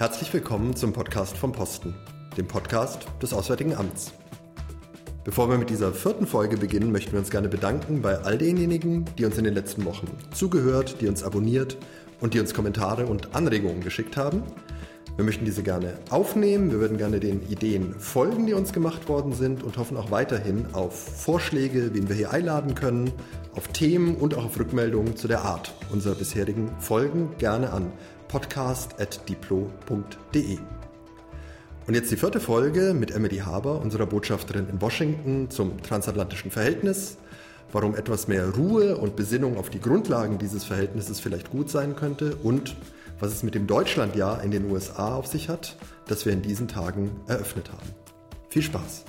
Herzlich willkommen zum Podcast vom Posten, dem Podcast des Auswärtigen Amts. Bevor wir mit dieser vierten Folge beginnen, möchten wir uns gerne bedanken bei all denjenigen, die uns in den letzten Wochen zugehört, die uns abonniert und die uns Kommentare und Anregungen geschickt haben. Wir möchten diese gerne aufnehmen, wir würden gerne den Ideen folgen, die uns gemacht worden sind und hoffen auch weiterhin auf Vorschläge, wen wir hier einladen können, auf Themen und auch auf Rückmeldungen zu der Art unserer bisherigen Folgen gerne an podcast.diplo.de. Und jetzt die vierte Folge mit Emily Haber, unserer Botschafterin in Washington zum transatlantischen Verhältnis, warum etwas mehr Ruhe und Besinnung auf die Grundlagen dieses Verhältnisses vielleicht gut sein könnte und was es mit dem Deutschlandjahr in den USA auf sich hat, das wir in diesen Tagen eröffnet haben. Viel Spaß!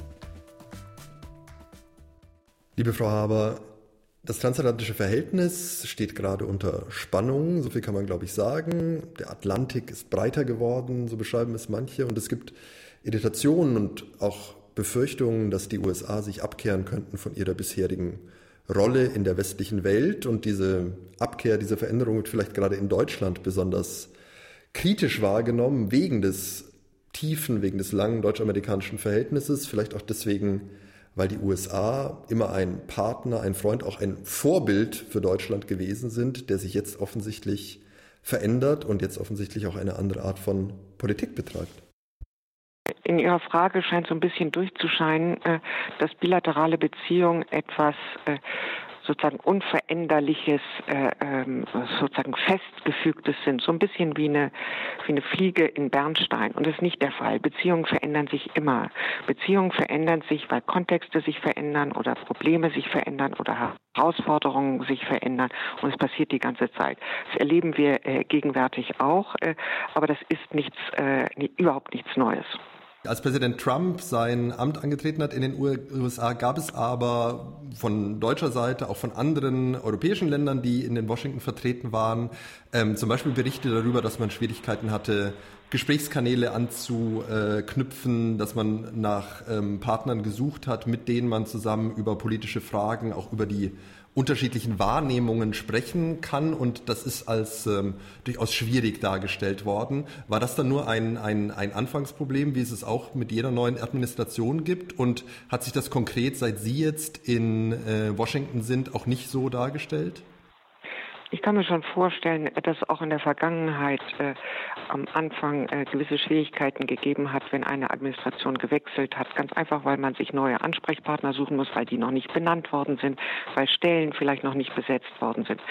Liebe Frau Haber, das transatlantische Verhältnis steht gerade unter Spannung, so viel kann man, glaube ich, sagen. Der Atlantik ist breiter geworden, so beschreiben es manche, und es gibt Irritationen und auch Befürchtungen, dass die USA sich abkehren könnten von ihrer bisherigen Rolle in der westlichen Welt. Und diese Abkehr, diese Veränderung wird vielleicht gerade in Deutschland besonders kritisch wahrgenommen, wegen des tiefen, wegen des langen deutsch-amerikanischen Verhältnisses, vielleicht auch deswegen, weil die USA immer ein Partner, ein Freund, auch ein Vorbild für Deutschland gewesen sind, der sich jetzt offensichtlich verändert und jetzt offensichtlich auch eine andere Art von Politik betreibt. In Ihrer Frage scheint so ein bisschen durchzuscheinen, äh, dass bilaterale Beziehungen etwas äh, sozusagen unveränderliches, äh, ähm, sozusagen festgefügtes sind, so ein bisschen wie eine, wie eine Fliege in Bernstein. Und das ist nicht der Fall. Beziehungen verändern sich immer. Beziehungen verändern sich, weil Kontexte sich verändern oder Probleme sich verändern oder Herausforderungen sich verändern. Und es passiert die ganze Zeit. Das erleben wir äh, gegenwärtig auch, äh, aber das ist nichts, äh, überhaupt nichts Neues. Als Präsident Trump sein Amt angetreten hat in den USA, gab es aber von deutscher Seite, auch von anderen europäischen Ländern, die in den Washington vertreten waren, ähm, zum Beispiel Berichte darüber, dass man Schwierigkeiten hatte, Gesprächskanäle anzuknüpfen, dass man nach ähm, Partnern gesucht hat, mit denen man zusammen über politische Fragen, auch über die unterschiedlichen Wahrnehmungen sprechen kann und das ist als ähm, durchaus schwierig dargestellt worden. War das dann nur ein, ein, ein Anfangsproblem, wie es es auch mit jeder neuen Administration gibt und hat sich das konkret, seit Sie jetzt in äh, Washington sind, auch nicht so dargestellt? Ich kann mir schon vorstellen, dass auch in der Vergangenheit äh, am Anfang äh, gewisse Schwierigkeiten gegeben hat, wenn eine Administration gewechselt hat. Ganz einfach, weil man sich neue Ansprechpartner suchen muss, weil die noch nicht benannt worden sind, weil Stellen vielleicht noch nicht besetzt worden sind.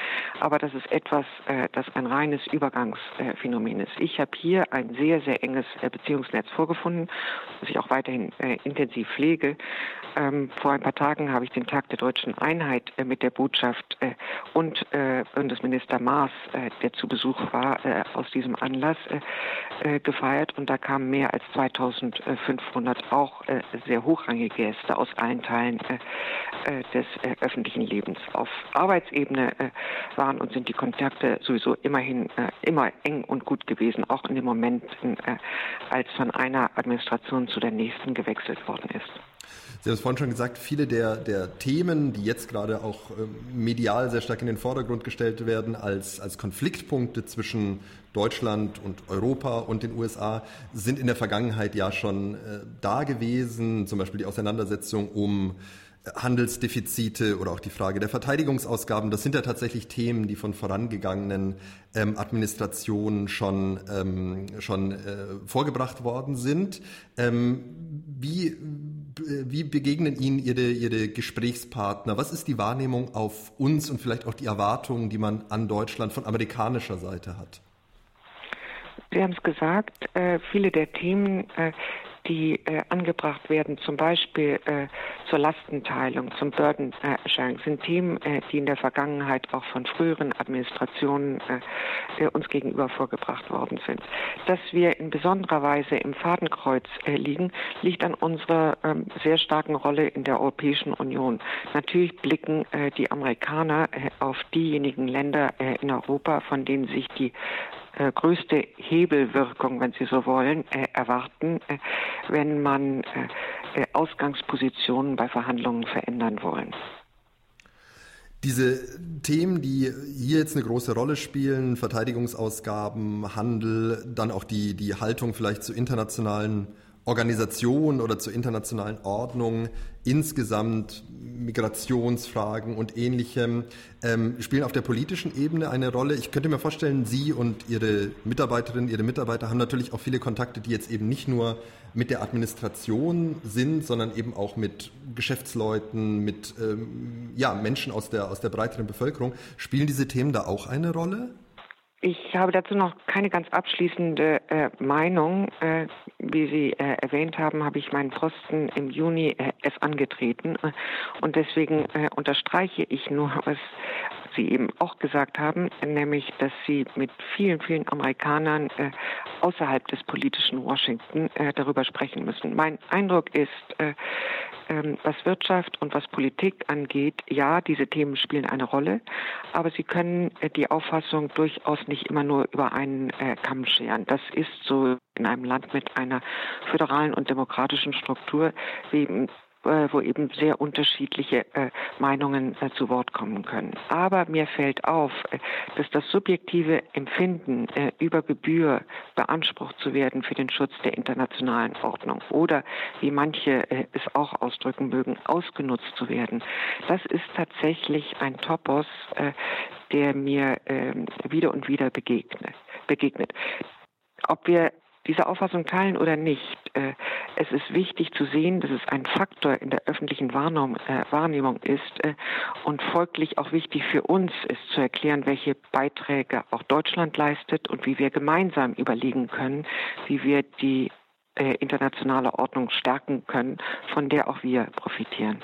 Aber das ist etwas, äh, das ein reines Übergangsphänomen ist. Ich habe hier ein sehr, sehr enges äh, Beziehungsnetz vorgefunden, das ich auch weiterhin äh, intensiv pflege. Ähm, vor ein paar Tagen habe ich den Tag der deutschen Einheit äh, mit der Botschaft und Bundesminister Maas, äh, der zu Besuch war, äh, aus diesem Anlass äh, äh gefeiert und da kamen mehr als 2500 auch äh, sehr hochrangige Gäste aus allen Teilen äh, des öffentlichen Lebens. Auf Arbeitsebene waren und sind die Kontakte sowieso immerhin immer eng und gut gewesen, auch in den Momenten, als von einer Administration zu der nächsten gewechselt worden ist. Sie haben es vorhin schon gesagt, viele der, der Themen, die jetzt gerade auch äh, medial sehr stark in den Vordergrund gestellt werden, als, als Konfliktpunkte zwischen Deutschland und Europa und den USA, sind in der Vergangenheit ja schon äh, da gewesen. Zum Beispiel die Auseinandersetzung um Handelsdefizite oder auch die Frage der Verteidigungsausgaben, das sind ja tatsächlich Themen, die von vorangegangenen ähm, Administrationen schon, ähm, schon äh, vorgebracht worden sind. Ähm, wie, wie begegnen Ihnen Ihre, Ihre Gesprächspartner? Was ist die Wahrnehmung auf uns und vielleicht auch die Erwartungen, die man an Deutschland von amerikanischer Seite hat? Sie haben es gesagt, äh, viele der Themen, äh, die äh, angebracht werden, zum Beispiel äh, zur Lastenteilung, zum Burden Sharing, sind Themen, äh, die in der Vergangenheit auch von früheren Administrationen äh, uns gegenüber vorgebracht worden sind. Dass wir in besonderer Weise im Fadenkreuz äh, liegen, liegt an unserer ähm, sehr starken Rolle in der Europäischen Union. Natürlich blicken äh, die Amerikaner äh, auf diejenigen Länder äh, in Europa, von denen sich die äh, größte Hebelwirkung, wenn Sie so wollen, äh, erwarten, äh, wenn man äh, äh, Ausgangspositionen bei Verhandlungen verändern wollen. Diese Themen, die hier jetzt eine große Rolle spielen, Verteidigungsausgaben, Handel, dann auch die, die Haltung vielleicht zu internationalen Organisation oder zur internationalen Ordnung, insgesamt Migrationsfragen und ähnlichem, ähm, spielen auf der politischen Ebene eine Rolle. Ich könnte mir vorstellen, Sie und Ihre Mitarbeiterinnen, Ihre Mitarbeiter haben natürlich auch viele Kontakte, die jetzt eben nicht nur mit der Administration sind, sondern eben auch mit Geschäftsleuten, mit ähm, ja, Menschen aus der, aus der breiteren Bevölkerung. Spielen diese Themen da auch eine Rolle? Ich habe dazu noch keine ganz abschließende äh, Meinung. Äh, wie Sie äh, erwähnt haben, habe ich meinen Posten im Juni äh, erst angetreten und deswegen äh, unterstreiche ich nur, was Sie eben auch gesagt haben, nämlich, dass Sie mit vielen, vielen Amerikanern äh, außerhalb des politischen Washington darüber sprechen müssen. Mein Eindruck ist, ähm, was Wirtschaft und was Politik angeht, ja, diese Themen spielen eine Rolle, aber sie können äh, die Auffassung durchaus nicht immer nur über einen äh, Kamm scheren. Das ist so in einem Land mit einer föderalen und demokratischen Struktur, wie äh, wo eben sehr unterschiedliche äh, Meinungen äh, zu Wort kommen können. Aber mir fällt auf, äh, dass das subjektive Empfinden, äh, über Gebühr beansprucht zu werden für den Schutz der internationalen Ordnung oder, wie manche äh, es auch ausdrücken mögen, ausgenutzt zu werden, das ist tatsächlich ein Topos, der mir ähm, wieder und wieder begegnet. Ob wir diese Auffassung teilen oder nicht, äh, es ist wichtig zu sehen, dass es ein Faktor in der öffentlichen Wahrnehmung, äh, Wahrnehmung ist äh, und folglich auch wichtig für uns ist zu erklären, welche Beiträge auch Deutschland leistet und wie wir gemeinsam überlegen können, wie wir die internationale Ordnung stärken können, von der auch wir profitieren.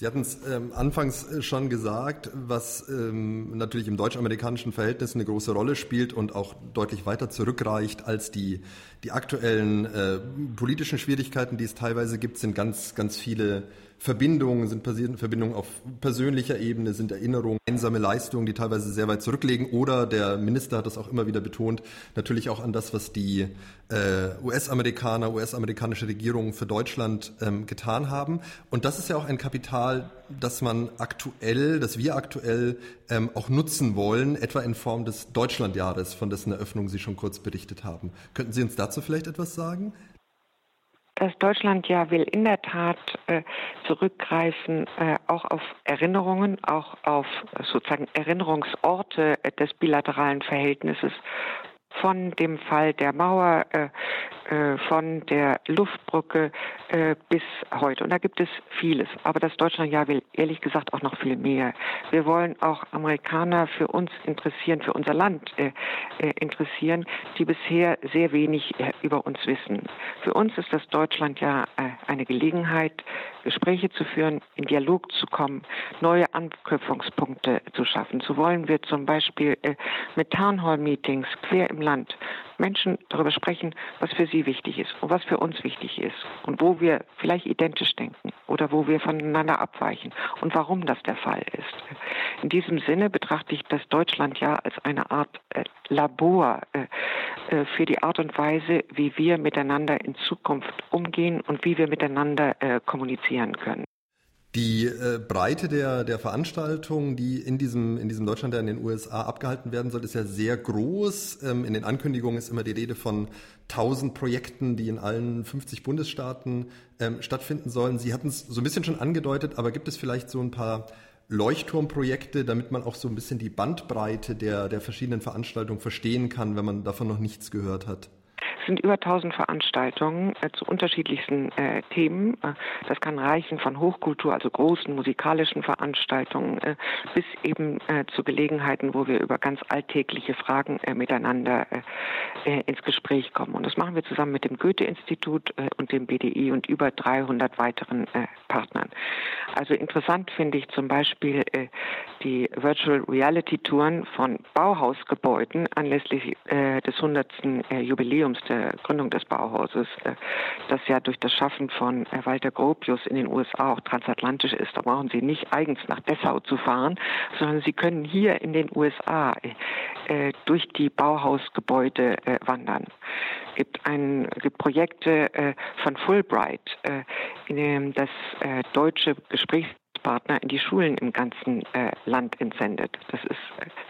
Sie hatten es ähm, anfangs äh, schon gesagt, was ähm, natürlich im deutsch-amerikanischen Verhältnis eine große Rolle spielt und auch deutlich weiter zurückreicht als die, die aktuellen äh, politischen Schwierigkeiten, die es teilweise gibt, sind ganz, ganz viele Verbindungen, sind Verbindungen auf persönlicher Ebene, sind Erinnerungen, einsame Leistungen, die teilweise sehr weit zurücklegen. Oder der Minister hat das auch immer wieder betont, natürlich auch an das, was die äh, US-Amerikaner, US-amerikanische Regierungen für Deutschland ähm, getan haben. Und das ist ja auch ein Kapital, das man aktuell, das wir aktuell ähm, auch nutzen wollen, etwa in Form des Deutschlandjahres, von dessen Eröffnung Sie schon kurz berichtet haben. Könnten Sie uns dazu vielleicht etwas sagen? Das Deutschland ja will in der Tat äh, zurückgreifen, äh, auch auf Erinnerungen, auch auf sozusagen Erinnerungsorte äh, des bilateralen Verhältnisses von dem Fall der Mauer, äh, äh, von der Luftbrücke äh, bis heute. Und da gibt es vieles. Aber das Deutschlandjahr will ehrlich gesagt auch noch viel mehr. Wir wollen auch Amerikaner für uns interessieren, für unser Land äh, interessieren, die bisher sehr wenig über uns wissen. Für uns ist das Deutschlandjahr eine Gelegenheit, Gespräche zu führen, in Dialog zu kommen, neue Anknüpfungspunkte zu schaffen. So wollen wir zum Beispiel mit Townhall-Meetings quer im Land Menschen darüber sprechen, was für sie wichtig ist und was für uns wichtig ist und wo wir vielleicht identisch denken oder wo wir voneinander abweichen und warum das der Fall ist. In diesem Sinne betrachte ich das Deutschland ja als eine Art äh, Labor äh, äh, für die Art und Weise, wie wir miteinander in Zukunft umgehen und wie wir miteinander äh, kommunizieren können. Die äh, Breite der, der Veranstaltungen, die in diesem, in diesem Deutschland, der in den USA abgehalten werden soll, ist ja sehr groß. Ähm, in den Ankündigungen ist immer die Rede von 1000 Projekten, die in allen 50 Bundesstaaten ähm, stattfinden sollen. Sie hatten es so ein bisschen schon angedeutet, aber gibt es vielleicht so ein paar Leuchtturmprojekte, damit man auch so ein bisschen die Bandbreite der, der verschiedenen Veranstaltungen verstehen kann, wenn man davon noch nichts gehört hat? Sind über 1000 Veranstaltungen äh, zu unterschiedlichsten äh, Themen. Äh, das kann reichen von Hochkultur, also großen musikalischen Veranstaltungen, äh, bis eben äh, zu Gelegenheiten, wo wir über ganz alltägliche Fragen miteinander ins Gespräch kommen. Und das machen wir zusammen mit dem Goethe-Institut und dem BDI und über 300 weiteren Partnern. Also interessant finde ich zum Beispiel die Virtual Reality Touren von Bauhausgebäuden anlässlich des 100. Jubiläums der Gründung des Bauhauses, äh, das ja durch das Schaffen von äh, Walter Gropius in den USA auch transatlantisch ist. Da brauchen Sie nicht eigens nach Dessau zu fahren, sondern Sie können hier in den USA äh, durch die Bauhausgebäude wandern. Es gibt, ein, gibt Projekte von Fulbright, in dem das deutsche Gesprächs Gesprächspartner in die Schulen im ganzen äh, Land entsendet. Das ist,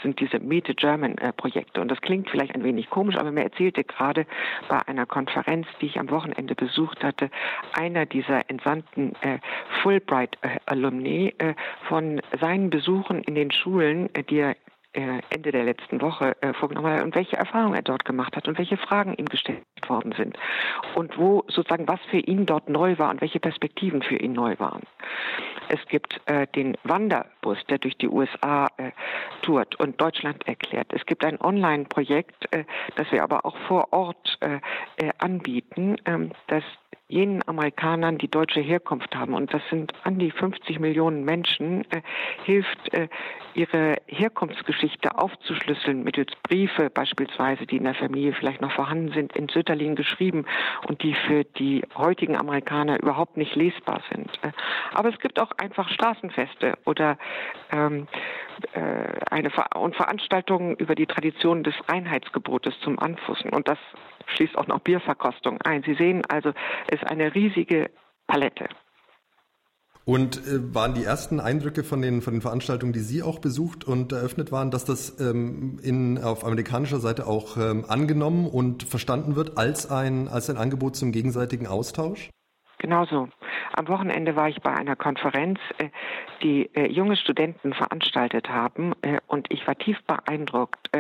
sind diese Meet the German äh, Projekte. Und das klingt vielleicht ein wenig komisch, aber mir erzählte gerade bei einer Konferenz, die ich am Wochenende besucht hatte, einer dieser entsandten äh, Fulbright-Alumni äh, von seinen Besuchen in den Schulen, äh, die er äh, Ende der letzten Woche äh, vorgenommen hat und welche Erfahrungen er dort gemacht hat und welche Fragen ihm gestellt worden sind und wo sozusagen was für ihn dort neu war und welche Perspektiven für ihn neu waren. Es gibt äh, den Wanderbus, der durch die USA äh, tourt und Deutschland erklärt. Es gibt ein Online-Projekt, äh, das wir aber auch vor Ort äh, anbieten, ähm, das jenen Amerikanern, die deutsche Herkunft haben, und das sind an die 50 Millionen Menschen, äh, hilft, äh, ihre Herkunftsgeschichte aufzuschlüsseln mittels Briefe beispielsweise, die in der Familie vielleicht noch vorhanden sind, in Sütterlin geschrieben und die für die heutigen Amerikaner überhaupt nicht lesbar sind. Äh, aber es gibt auch einfach Straßenfeste oder ähm, äh, eine Ver und Veranstaltungen über die Tradition des Einheitsgebotes zum Anfussen. Und das schließt auch noch Bierverkostung ein. Sie sehen also, es ist eine riesige Palette. Und äh, waren die ersten Eindrücke von den, von den Veranstaltungen, die Sie auch besucht und eröffnet waren, dass das ähm, in, auf amerikanischer Seite auch ähm, angenommen und verstanden wird als ein, als ein Angebot zum gegenseitigen Austausch? Genauso. Am Wochenende war ich bei einer Konferenz, äh, die äh, junge Studenten veranstaltet haben äh, und ich war tief beeindruckt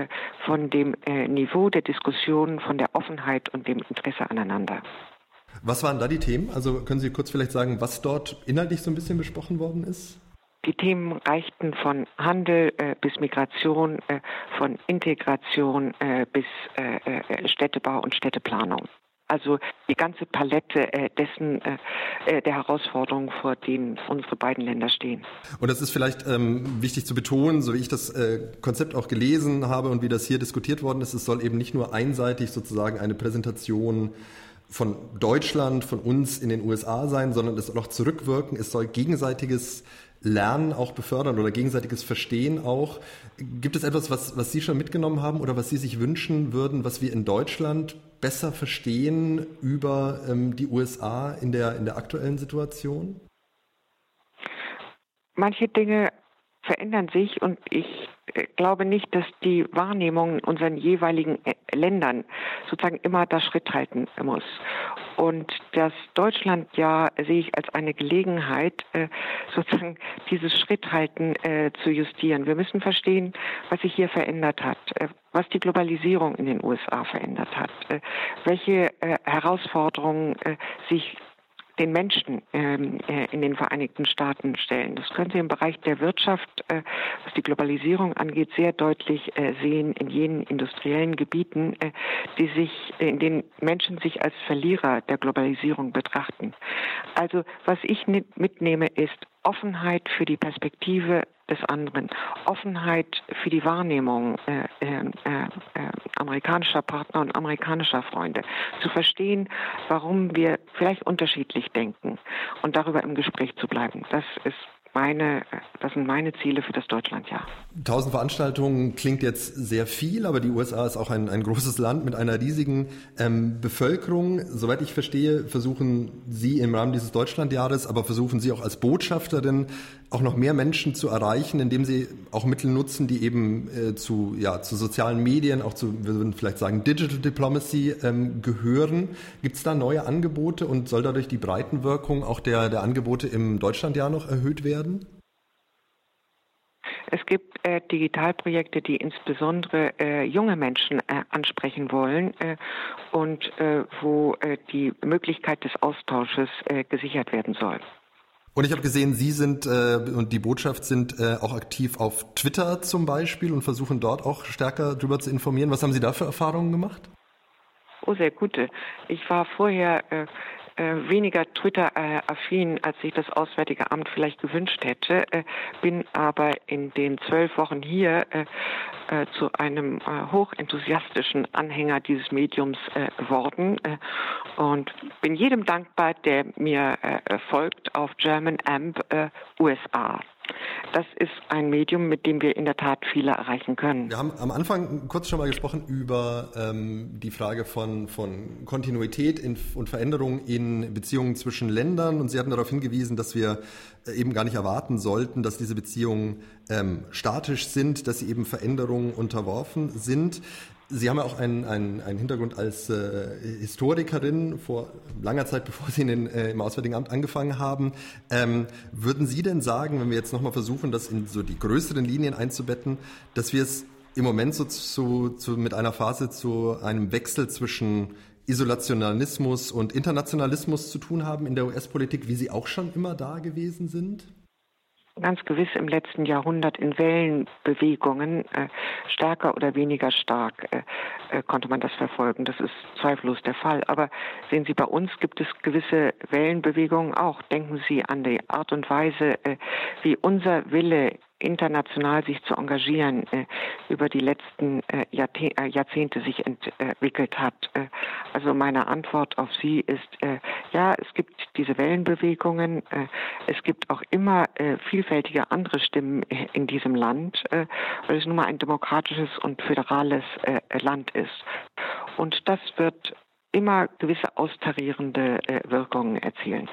von dem Niveau der Diskussion, von der Offenheit und dem Interesse aneinander. Was waren da die Themen? Also können Sie kurz vielleicht sagen, was dort inhaltlich so ein bisschen besprochen worden ist? Die Themen reichten von Handel äh, bis Migration, äh, von Integration äh, bis Städtebau und Städteplanung. Also die ganze Palette äh, dessen äh, äh, der Herausforderungen, vor denen unsere beiden Länder stehen. Und das ist vielleicht ähm, wichtig zu betonen, so wie ich das äh, Konzept auch gelesen habe und wie das hier diskutiert worden ist, es soll eben nicht nur einseitig sozusagen eine Präsentation von Deutschland, von uns in den USA sein, sondern es soll auch zurückwirken. Es soll gegenseitiges Lernen auch befördern oder gegenseitiges Verstehen auch. Gibt es etwas, was, was Sie schon mitgenommen haben oder was Sie sich wünschen würden, was wir in Deutschland besser verstehen über ähm, die USA in der, in der aktuellen Situation? Manche Dinge verändern sich und ich glaube nicht, dass die Wahrnehmung in unseren jeweiligen äh, Ländern sozusagen immer das Schritt halten muss. Und das Deutschland ja sehe ich als eine Gelegenheit, äh, sozusagen dieses Schritthalten zu justieren. Wir müssen verstehen, was sich hier verändert hat, was die Globalisierung in den USA verändert hat, welche Herausforderungen sich den Menschen ähm, äh, in den Vereinigten Staaten stellen. Das können Sie im Bereich der Wirtschaft, äh, was die Globalisierung angeht, sehr deutlich äh, sehen in jenen industriellen Gebieten, die sich, in denen Menschen sich als Verlierer der Globalisierung betrachten. Also was ich mitnehme, ist Offenheit für die Perspektive des anderen, Offenheit für die Wahrnehmung äh, äh, äh, amerikanischer Partner und amerikanischer Freunde, zu verstehen, warum wir vielleicht unterschiedlich denken und darüber im Gespräch zu bleiben. Das ist meine, das sind meine Ziele für das Deutschlandjahr. Tausend Veranstaltungen klingt jetzt sehr viel, aber die USA ist auch ein, ein großes Land mit einer riesigen ähm, Bevölkerung. Soweit ich verstehe, versuchen Sie im Rahmen dieses Deutschlandjahres, aber versuchen Sie auch als Botschafterin auch noch mehr Menschen zu erreichen, indem Sie auch Mittel nutzen, die eben äh, zu, ja, zu sozialen Medien, auch zu, wir würden vielleicht sagen, Digital Diplomacy ähm, gehören. Gibt es da neue Angebote und soll dadurch die Breitenwirkung auch der, der Angebote im Deutschlandjahr noch erhöht werden? Es gibt äh, Digitalprojekte, die insbesondere äh, junge Menschen äh, ansprechen wollen äh, und äh, wo äh, die Möglichkeit des Austausches gesichert werden soll. Und ich habe gesehen, Sie sind äh, und die Botschaft sind äh, auch aktiv auf Twitter zum Beispiel und versuchen dort auch stärker darüber zu informieren. Was haben Sie da für Erfahrungen gemacht? Oh, sehr gute. Ich war vorher weniger Twitter-affin, als sich das Auswärtige Amt vielleicht gewünscht hätte, äh, bin aber in den zwölf Wochen hier äh, zu einem hochenthusiastischen Anhänger dieses Mediums geworden und bin jedem dankbar, der mir folgt auf German Amp USA. Das ist ein Medium, mit dem wir in der Tat viele erreichen können. Wir haben am Anfang kurz schon mal gesprochen über ähm, die Frage von, von Kontinuität in, und Veränderung in Beziehungen zwischen Ländern. Und Sie hatten darauf hingewiesen, dass wir äh, eben gar nicht erwarten sollten, dass diese Beziehungen ähm, statisch sind, dass sie eben Veränderungen unterworfen sind. Sie haben ja auch einen, einen, einen Hintergrund als äh, Historikerin vor langer Zeit, bevor Sie in den, äh, im Auswärtigen Amt angefangen haben. Ähm, würden Sie denn sagen, wenn wir jetzt nochmal versuchen, das in so die größeren Linien einzubetten, dass wir es im Moment so zu, zu, mit einer Phase zu einem Wechsel zwischen Isolationalismus und Internationalismus zu tun haben in der US-Politik, wie sie auch schon immer da gewesen sind? Ganz gewiss im letzten Jahrhundert in Wellenbewegungen äh, stärker oder weniger stark äh, äh, konnte man das verfolgen. Das ist zweifellos der Fall. Aber sehen Sie, bei uns gibt es gewisse Wellenbewegungen auch. Denken Sie an die Art und Weise, äh, wie unser Wille international sich zu engagieren äh, über die letzten äh, äh, Jahrzehnte sich entwickelt hat. Also meine Antwort auf Sie ist, ja, es gibt diese Wellenbewegungen, es gibt auch immer vielfältige andere Stimmen in diesem Land, weil es nun mal ein demokratisches und föderales Land ist. Und das wird immer gewisse austarierende Wirkungen erzielen.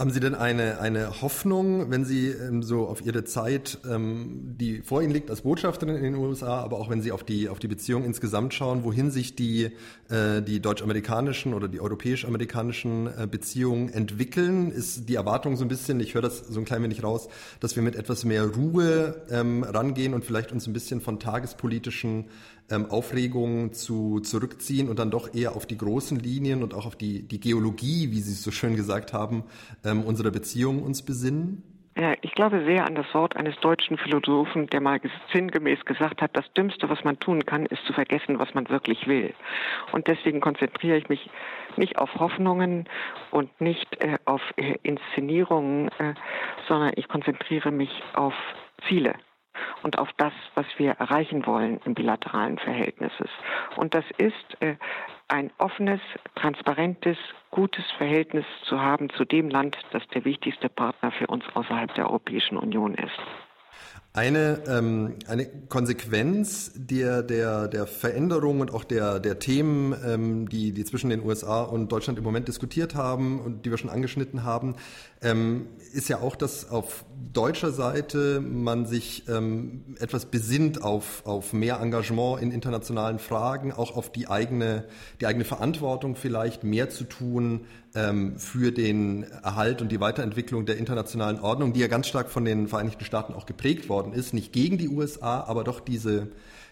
Haben Sie denn eine, eine Hoffnung, wenn Sie ähm, so auf Ihre Zeit, ähm, die vor Ihnen liegt als Botschafterin in den USA, aber auch wenn Sie auf die, auf die Beziehung insgesamt schauen, wohin sich die, äh, die deutsch-amerikanischen oder die europäisch-amerikanischen äh, Beziehungen entwickeln? Ist die Erwartung so ein bisschen, ich höre das so ein klein wenig raus, dass wir mit etwas mehr Ruhe ähm, rangehen und vielleicht uns ein bisschen von tagespolitischen ähm, Aufregungen zu, zurückziehen und dann doch eher auf die großen Linien und auch auf die, die Geologie, wie Sie es so schön gesagt haben, ähm, unserer Beziehung uns besinnen? Ja, ich glaube sehr an das Wort eines deutschen Philosophen, der mal sinngemäß gesagt hat, das Dümmste, was man tun kann, ist zu vergessen, was man wirklich will. Und deswegen konzentriere ich mich nicht auf Hoffnungen und nicht äh, auf äh, Inszenierungen, äh, sondern ich konzentriere mich auf Ziele und auf das, was wir erreichen wollen im bilateralen Verhältnisses. Und das ist äh, ein offenes, transparentes, gutes Verhältnis zu haben zu dem Land, das der wichtigste Partner für uns außerhalb der Europäischen Union ist. Eine, ähm, eine Konsequenz der, der, der Veränderung und auch der, der Themen, ähm, die, die zwischen den USA und Deutschland im Moment diskutiert haben und die wir schon angeschnitten haben, ähm, ist ja auch, dass auf deutscher Seite man sich ähm, etwas besinnt auf, auf mehr Engagement in internationalen Fragen, auch auf die eigene, die eigene Verantwortung vielleicht mehr zu tun ähm, für den Erhalt und die Weiterentwicklung der internationalen Ordnung, die ja ganz stark von den Vereinigten Staaten auch geprägt worden ist, nicht gegen die USA, aber doch diese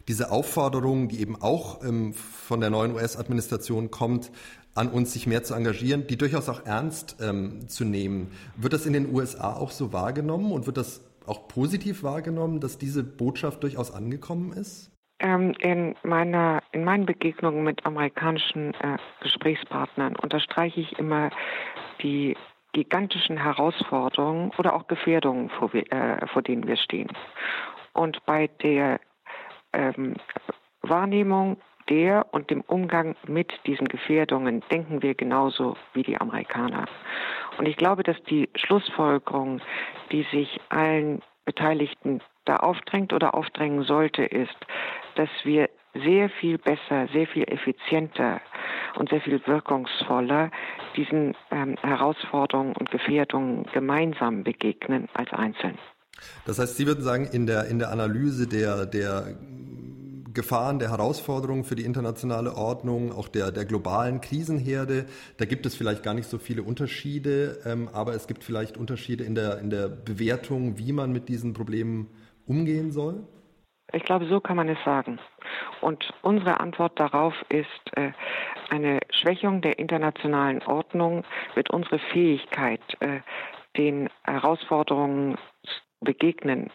diese Aufforderung, die eben auch ähm, von der neuen US-Administration kommt, an uns, sich mehr zu engagieren, die durchaus auch ernst ähm, zu nehmen. Wird das in den USA auch so wahrgenommen und wird das auch positiv wahrgenommen, dass diese Botschaft durchaus angekommen ist? Ähm, in, meiner, in meinen Begegnungen mit amerikanischen äh, Gesprächspartnern unterstreiche ich immer die gigantischen Herausforderungen oder auch Gefährdungen, vor, äh, vor denen wir stehen. Und bei der ähm, Wahrnehmung der und dem Umgang mit diesen Gefährdungen denken wir genauso wie die Amerikaner. Und ich glaube, dass die Schlussfolgerung, die sich allen Beteiligten da aufdrängt oder aufdrängen sollte, ist, dass wir sehr viel besser, sehr viel effizienter und sehr viel wirkungsvoller diesen ähm, Herausforderungen und Gefährdungen gemeinsam begegnen als einzeln. Das heißt, Sie würden sagen, in der, in der Analyse der, der Gefahren, der Herausforderungen für die internationale Ordnung, auch der, der globalen Krisenherde. Da gibt es vielleicht gar nicht so viele Unterschiede, ähm, aber es gibt vielleicht Unterschiede in der, in der Bewertung, wie man mit diesen Problemen umgehen soll? Ich glaube, so kann man es sagen. Und unsere Antwort darauf ist, äh, eine Schwächung der internationalen Ordnung wird unsere Fähigkeit, äh, den Herausforderungen begegnen,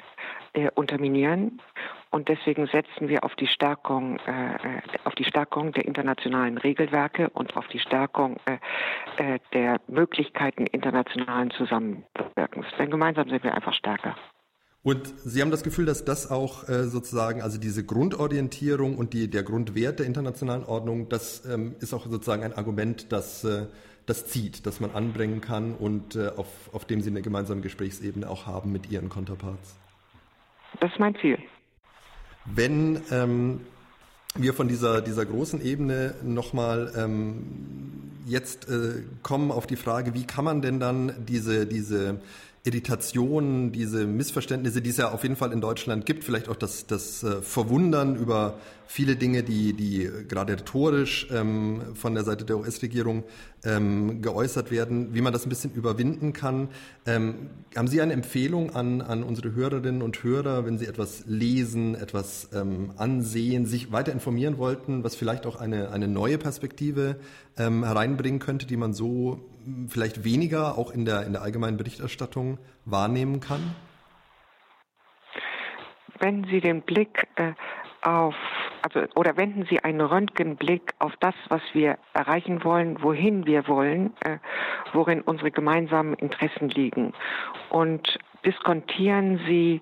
äh, unterminieren. Und deswegen setzen wir auf die Stärkung, äh, auf die Stärkung der internationalen Regelwerke und auf die Stärkung äh, äh, der Möglichkeiten internationalen Zusammenwirkens. Denn gemeinsam sind wir einfach stärker. Und Sie haben das Gefühl, dass das auch äh, sozusagen, also diese Grundorientierung und die, der Grundwert der internationalen Ordnung, das ähm, ist auch sozusagen ein Argument, das, äh, das zieht, das man anbringen kann und äh, auf, auf dem Sie eine gemeinsame Gesprächsebene auch haben mit Ihren Counterparts. Das ist mein Ziel. Wenn ähm, wir von dieser, dieser großen Ebene nochmal ähm, jetzt äh, kommen auf die Frage, wie kann man denn dann diese, diese Irritationen, diese Missverständnisse, die es ja auf jeden Fall in Deutschland gibt, vielleicht auch das, das äh, Verwundern über viele Dinge, die, die gerade rhetorisch ähm, von der Seite der US-Regierung ähm, geäußert werden, wie man das ein bisschen überwinden kann. Ähm, haben Sie eine Empfehlung an, an unsere Hörerinnen und Hörer, wenn Sie etwas lesen, etwas ähm, ansehen, sich weiter informieren wollten, was vielleicht auch eine, eine neue Perspektive ähm, hereinbringen könnte, die man so vielleicht weniger auch in der, in der allgemeinen Berichterstattung wahrnehmen kann? Wenn Sie den Blick äh, auf, also, oder wenden Sie einen Röntgenblick auf das, was wir erreichen wollen, wohin wir wollen, äh, worin unsere gemeinsamen Interessen liegen. Und diskontieren Sie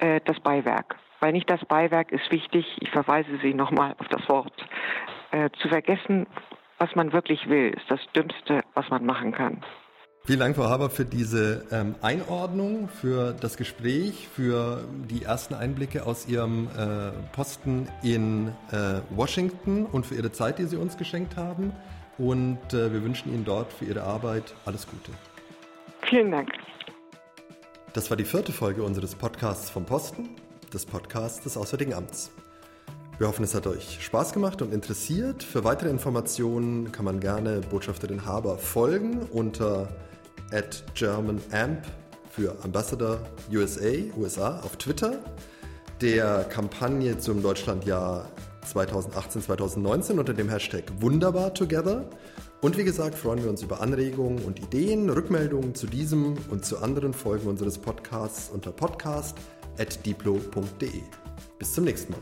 äh, das Beiwerk. Weil nicht das Beiwerk ist wichtig, ich verweise Sie nochmal auf das Wort, äh, zu vergessen, was man wirklich will, ist das Dümmste, was man machen kann. Vielen Dank, Frau Haber, für diese ähm, Einordnung, für das Gespräch, für die ersten Einblicke aus Ihrem äh, Posten in äh, Washington und für Ihre Zeit, die Sie uns geschenkt haben. Und äh, wir wünschen Ihnen dort für Ihre Arbeit alles Gute. Vielen Dank. Das war die vierte Folge unseres Podcasts vom Posten, des Podcasts des Auswärtigen Amts. Wir hoffen, es hat euch Spaß gemacht und interessiert. Für weitere Informationen kann man gerne Botschafterin Haber folgen unter GermanAmp für Ambassador USA, USA auf Twitter, der Kampagne zum Deutschlandjahr 2018-2019 unter dem Hashtag Wunderbar Together. Und wie gesagt, freuen wir uns über Anregungen und Ideen, Rückmeldungen zu diesem und zu anderen Folgen unseres Podcasts unter podcast.diplo.de. Bis zum nächsten Mal.